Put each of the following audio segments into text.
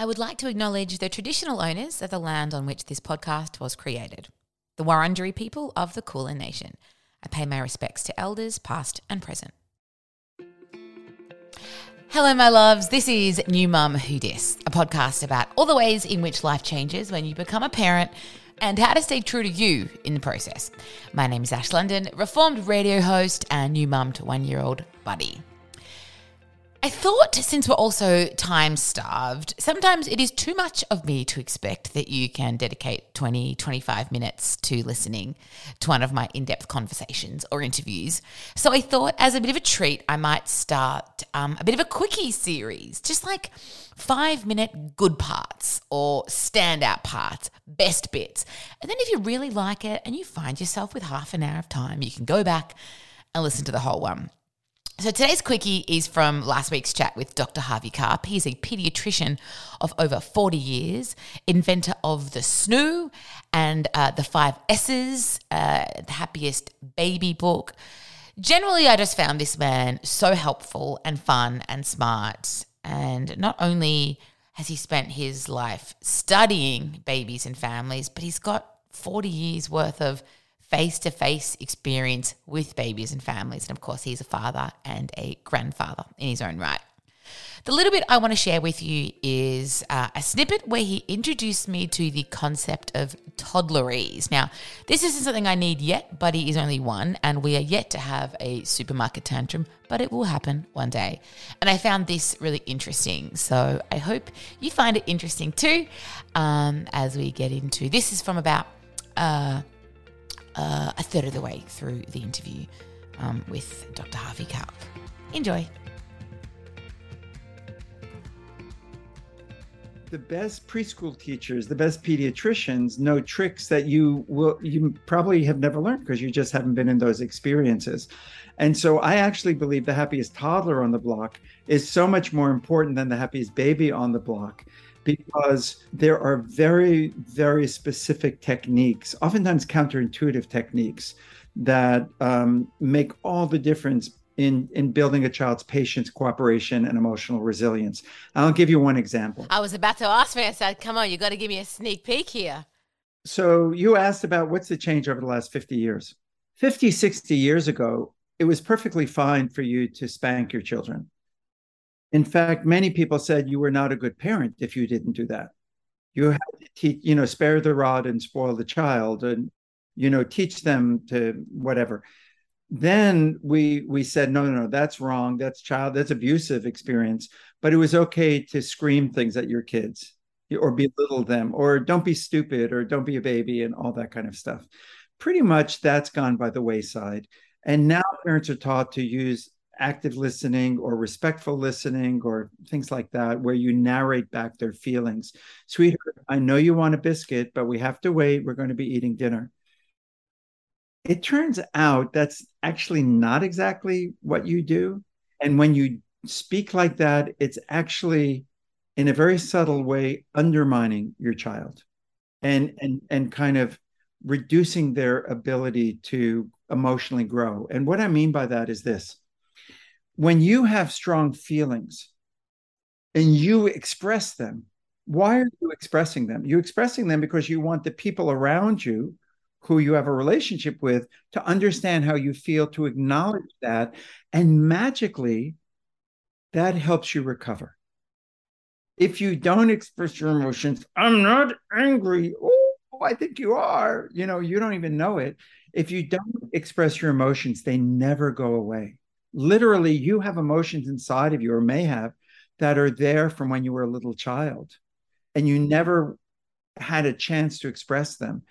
I would like to acknowledge the traditional owners of the land on which this podcast was created, the Wurundjeri people of the Kulin Nation. I pay my respects to elders, past and present. Hello, my loves. This is New Mum Who Dis, a podcast about all the ways in which life changes when you become a parent and how to stay true to you in the process. My name is Ash London, reformed radio host and new mum to one year old Buddy. I thought since we're also time starved, sometimes it is too much of me to expect that you can dedicate 20, 25 minutes to listening to one of my in depth conversations or interviews. So I thought, as a bit of a treat, I might start um, a bit of a quickie series, just like five minute good parts or standout parts, best bits. And then if you really like it and you find yourself with half an hour of time, you can go back and listen to the whole one. So today's quickie is from last week's chat with Dr. Harvey Karp. He's a pediatrician of over 40 years, inventor of the SNOO and uh, the five S's, uh, the happiest baby book. Generally, I just found this man so helpful and fun and smart. And not only has he spent his life studying babies and families, but he's got 40 years worth of face to face experience with babies and families. And of course, he's a father and a grandfather in his own right. The little bit I want to share with you is uh, a snippet where he introduced me to the concept of toddlerese. Now, this isn't something I need yet. Buddy is only one, and we are yet to have a supermarket tantrum, but it will happen one day. And I found this really interesting. So I hope you find it interesting too um, as we get into this. Is from about. Uh, uh, a third of the way through the interview um, with Dr. Harvey Karp. Enjoy. The best preschool teachers, the best pediatricians know tricks that you will you probably have never learned because you just haven't been in those experiences. And so I actually believe the happiest toddler on the block is so much more important than the happiest baby on the block because there are very, very specific techniques, oftentimes counterintuitive techniques, that um, make all the difference in, in building a child's patience, cooperation, and emotional resilience. I'll give you one example. I was about to ask me, I said, come on, you got to give me a sneak peek here. So you asked about what's the change over the last 50 years. 50, 60 years ago, it was perfectly fine for you to spank your children. In fact, many people said you were not a good parent if you didn't do that. You had to teach, you know, spare the rod and spoil the child, and you know, teach them to whatever. Then we we said, no, no, no, that's wrong. That's child, that's abusive experience. But it was okay to scream things at your kids or belittle them, or don't be stupid, or don't be a baby, and all that kind of stuff. Pretty much that's gone by the wayside. And now parents are taught to use active listening or respectful listening or things like that, where you narrate back their feelings. Sweetheart, I know you want a biscuit, but we have to wait. We're going to be eating dinner. It turns out that's actually not exactly what you do. And when you speak like that, it's actually in a very subtle way undermining your child and and and kind of reducing their ability to emotionally grow. And what I mean by that is this when you have strong feelings and you express them, why are you expressing them? You're expressing them because you want the people around you who you have a relationship with to understand how you feel, to acknowledge that. And magically, that helps you recover. If you don't express your emotions, I'm not angry. Oh, I think you are. You know, you don't even know it. If you don't express your emotions, they never go away literally you have emotions inside of you or may have that are there from when you were a little child and you never had a chance to express them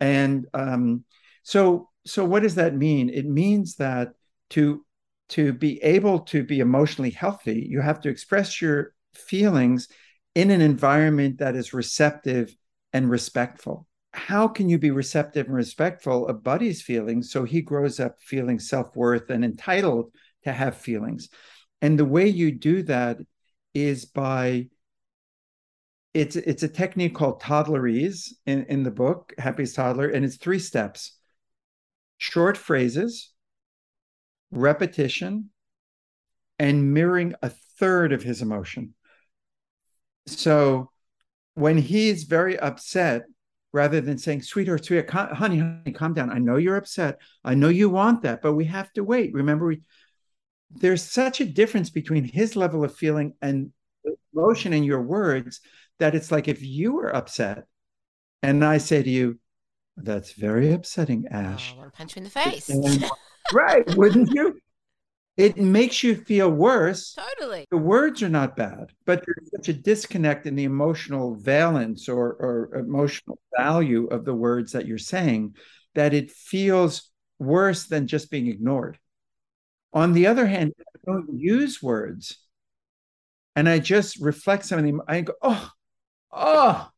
and um, so so what does that mean it means that to to be able to be emotionally healthy, you have to express your feelings in an environment that is receptive and respectful. How can you be receptive and respectful of Buddy's feelings so he grows up feeling self worth and entitled to have feelings? And the way you do that is by it's it's a technique called toddlerese in, in the book, Happiest Toddler, and it's three steps short phrases, repetition, and mirroring a third of his emotion. So when he's very upset, rather than saying, sweetheart, sweetheart, honey, honey, calm down. I know you're upset. I know you want that, but we have to wait. Remember, we, there's such a difference between his level of feeling and emotion in your words that it's like if you were upset and I say to you, that's very upsetting, Ash. Oh, I want to punch you in the face. And, right, wouldn't you? It makes you feel worse. Totally. The words are not bad, but there's such a disconnect in the emotional valence or, or emotional value of the words that you're saying that it feels worse than just being ignored. On the other hand, I don't use words and I just reflect some of them. I go, oh, oh,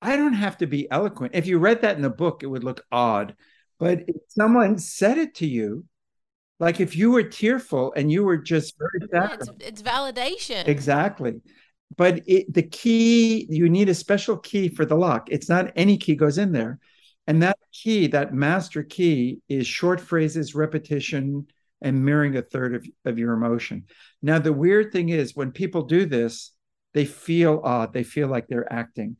I don't have to be eloquent. If you read that in the book, it would look odd. But if someone said it to you, like if you were tearful and you were just very yeah, it's, it's, validation. Exactly. But it, the key, you need a special key for the lock. It's not any key goes in there. And that key, that master key, is short phrases, repetition, and mirroring a third of, of your emotion. Now, the weird thing is when people do this, they feel odd. They feel like they're acting.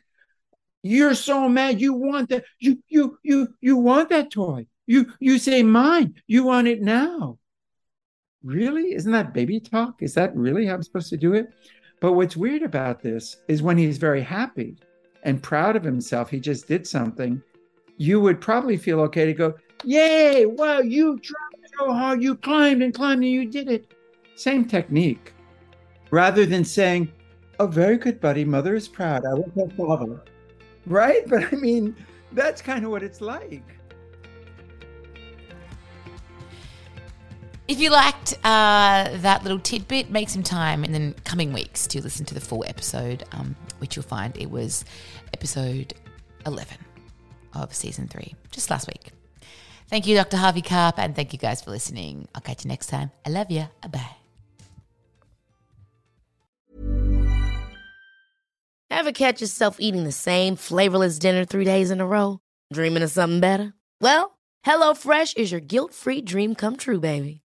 You're so mad. You want that. You you you you want that toy. You you say mine. You want it now. Really? Isn't that baby talk? Is that really how I'm supposed to do it? But what's weird about this is when he's very happy and proud of himself, he just did something. You would probably feel okay to go, Yay, wow, you tried so hard, you climbed and climbed and you did it. Same technique. Rather than saying, Oh, very good, buddy. Mother is proud. I will tell father. Right? But I mean, that's kind of what it's like. If you liked uh, that little tidbit, make some time in the coming weeks to listen to the full episode, um, which you'll find it was episode 11 of season three, just last week. Thank you, Dr. Harvey Karp, and thank you guys for listening. I'll catch you next time. I love you. Bye. Ever catch yourself eating the same flavorless dinner three days in a row? Dreaming of something better? Well, HelloFresh is your guilt free dream come true, baby.